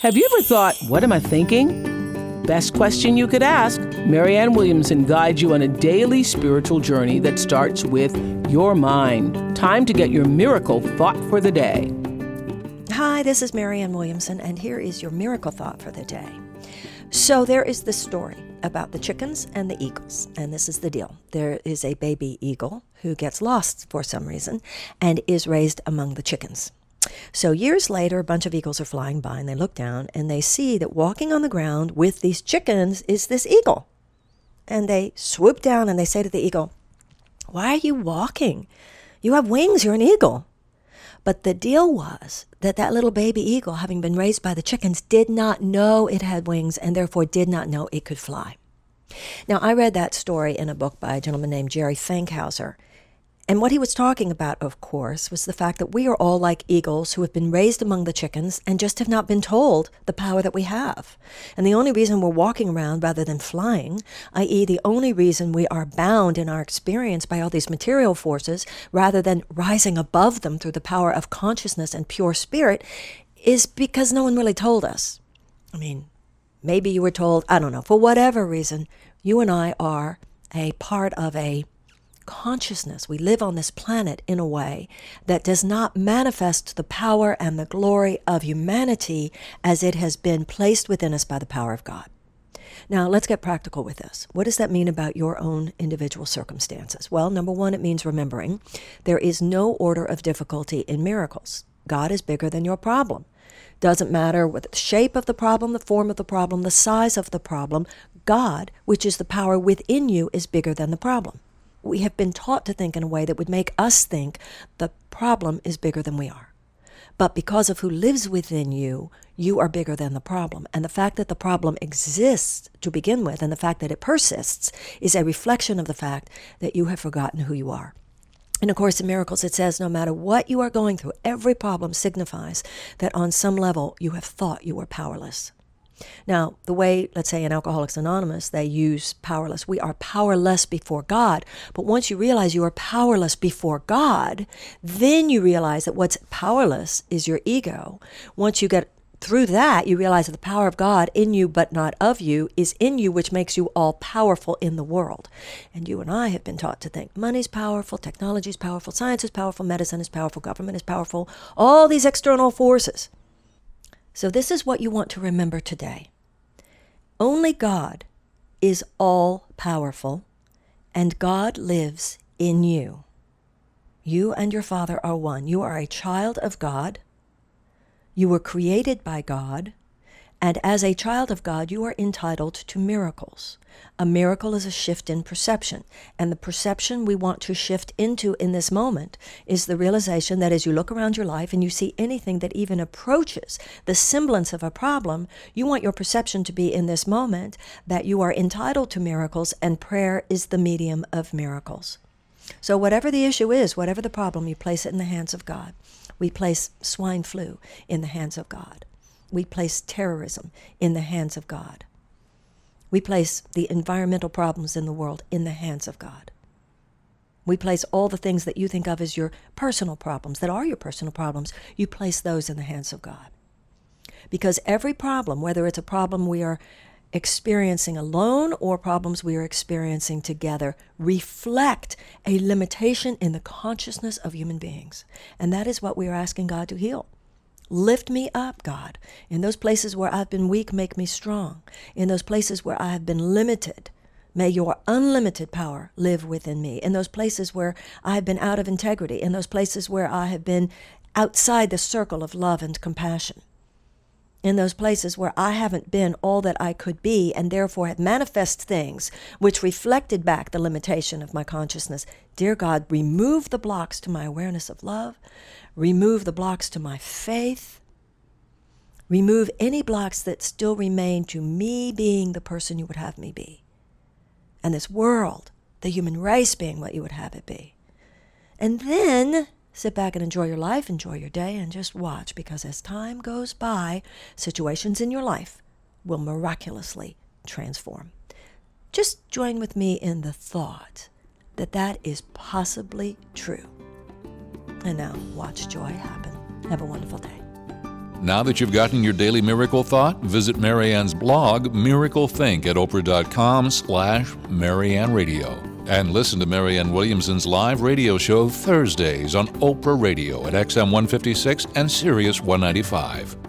Have you ever thought, what am I thinking? Best question you could ask. Marianne Williamson guides you on a daily spiritual journey that starts with your mind. Time to get your miracle thought for the day. Hi, this is Marianne Williamson, and here is your miracle thought for the day. So, there is this story about the chickens and the eagles, and this is the deal. There is a baby eagle who gets lost for some reason and is raised among the chickens. So, years later, a bunch of eagles are flying by and they look down and they see that walking on the ground with these chickens is this eagle. And they swoop down and they say to the eagle, Why are you walking? You have wings, you're an eagle. But the deal was that that little baby eagle, having been raised by the chickens, did not know it had wings and therefore did not know it could fly. Now, I read that story in a book by a gentleman named Jerry Fankhauser. And what he was talking about, of course, was the fact that we are all like eagles who have been raised among the chickens and just have not been told the power that we have. And the only reason we're walking around rather than flying, i.e., the only reason we are bound in our experience by all these material forces rather than rising above them through the power of consciousness and pure spirit, is because no one really told us. I mean, maybe you were told, I don't know, for whatever reason, you and I are a part of a consciousness. We live on this planet in a way that does not manifest the power and the glory of humanity as it has been placed within us by the power of God. Now, let's get practical with this. What does that mean about your own individual circumstances? Well, number one, it means remembering there is no order of difficulty in miracles. God is bigger than your problem. Doesn't matter what the shape of the problem, the form of the problem, the size of the problem, God, which is the power within you, is bigger than the problem we have been taught to think in a way that would make us think the problem is bigger than we are. But because of who lives within you, you are bigger than the problem. And the fact that the problem exists to begin with, and the fact that it persists, is a reflection of the fact that you have forgotten who you are. And A Course in Miracles, it says no matter what you are going through, every problem signifies that on some level you have thought you were powerless. Now, the way, let's say in Alcoholics Anonymous, they use powerless, we are powerless before God. But once you realize you are powerless before God, then you realize that what's powerless is your ego. Once you get through that, you realize that the power of God in you, but not of you, is in you, which makes you all powerful in the world. And you and I have been taught to think money's powerful, technology's powerful, science is powerful, medicine is powerful, government is powerful, all these external forces. So, this is what you want to remember today. Only God is all powerful, and God lives in you. You and your Father are one. You are a child of God. You were created by God. And as a child of God, you are entitled to miracles. A miracle is a shift in perception. And the perception we want to shift into in this moment is the realization that as you look around your life and you see anything that even approaches the semblance of a problem, you want your perception to be in this moment that you are entitled to miracles and prayer is the medium of miracles. So, whatever the issue is, whatever the problem, you place it in the hands of God. We place swine flu in the hands of God we place terrorism in the hands of God. We place the environmental problems in the world in the hands of God. We place all the things that you think of as your personal problems, that are your personal problems, you place those in the hands of God. Because every problem, whether it's a problem we are experiencing alone or problems we are experiencing together, reflect a limitation in the consciousness of human beings. And that is what we are asking God to heal. Lift me up, God. In those places where I've been weak, make me strong. In those places where I have been limited, may your unlimited power live within me. In those places where I have been out of integrity, in those places where I have been outside the circle of love and compassion, in those places where I haven't been all that I could be and therefore have manifest things which reflected back the limitation of my consciousness. Dear God, remove the blocks to my awareness of love, remove the blocks to my faith, remove any blocks that still remain to me being the person you would have me be, and this world, the human race being what you would have it be. And then Sit back and enjoy your life, enjoy your day, and just watch because as time goes by, situations in your life will miraculously transform. Just join with me in the thought that that is possibly true. And now, watch joy happen. Have a wonderful day. Now that you've gotten your daily miracle thought, visit Marianne's blog, Miracle Think, at oprah.com slash Marianne Radio. And listen to Marianne Williamson's live radio show Thursdays on Oprah Radio at XM 156 and Sirius 195.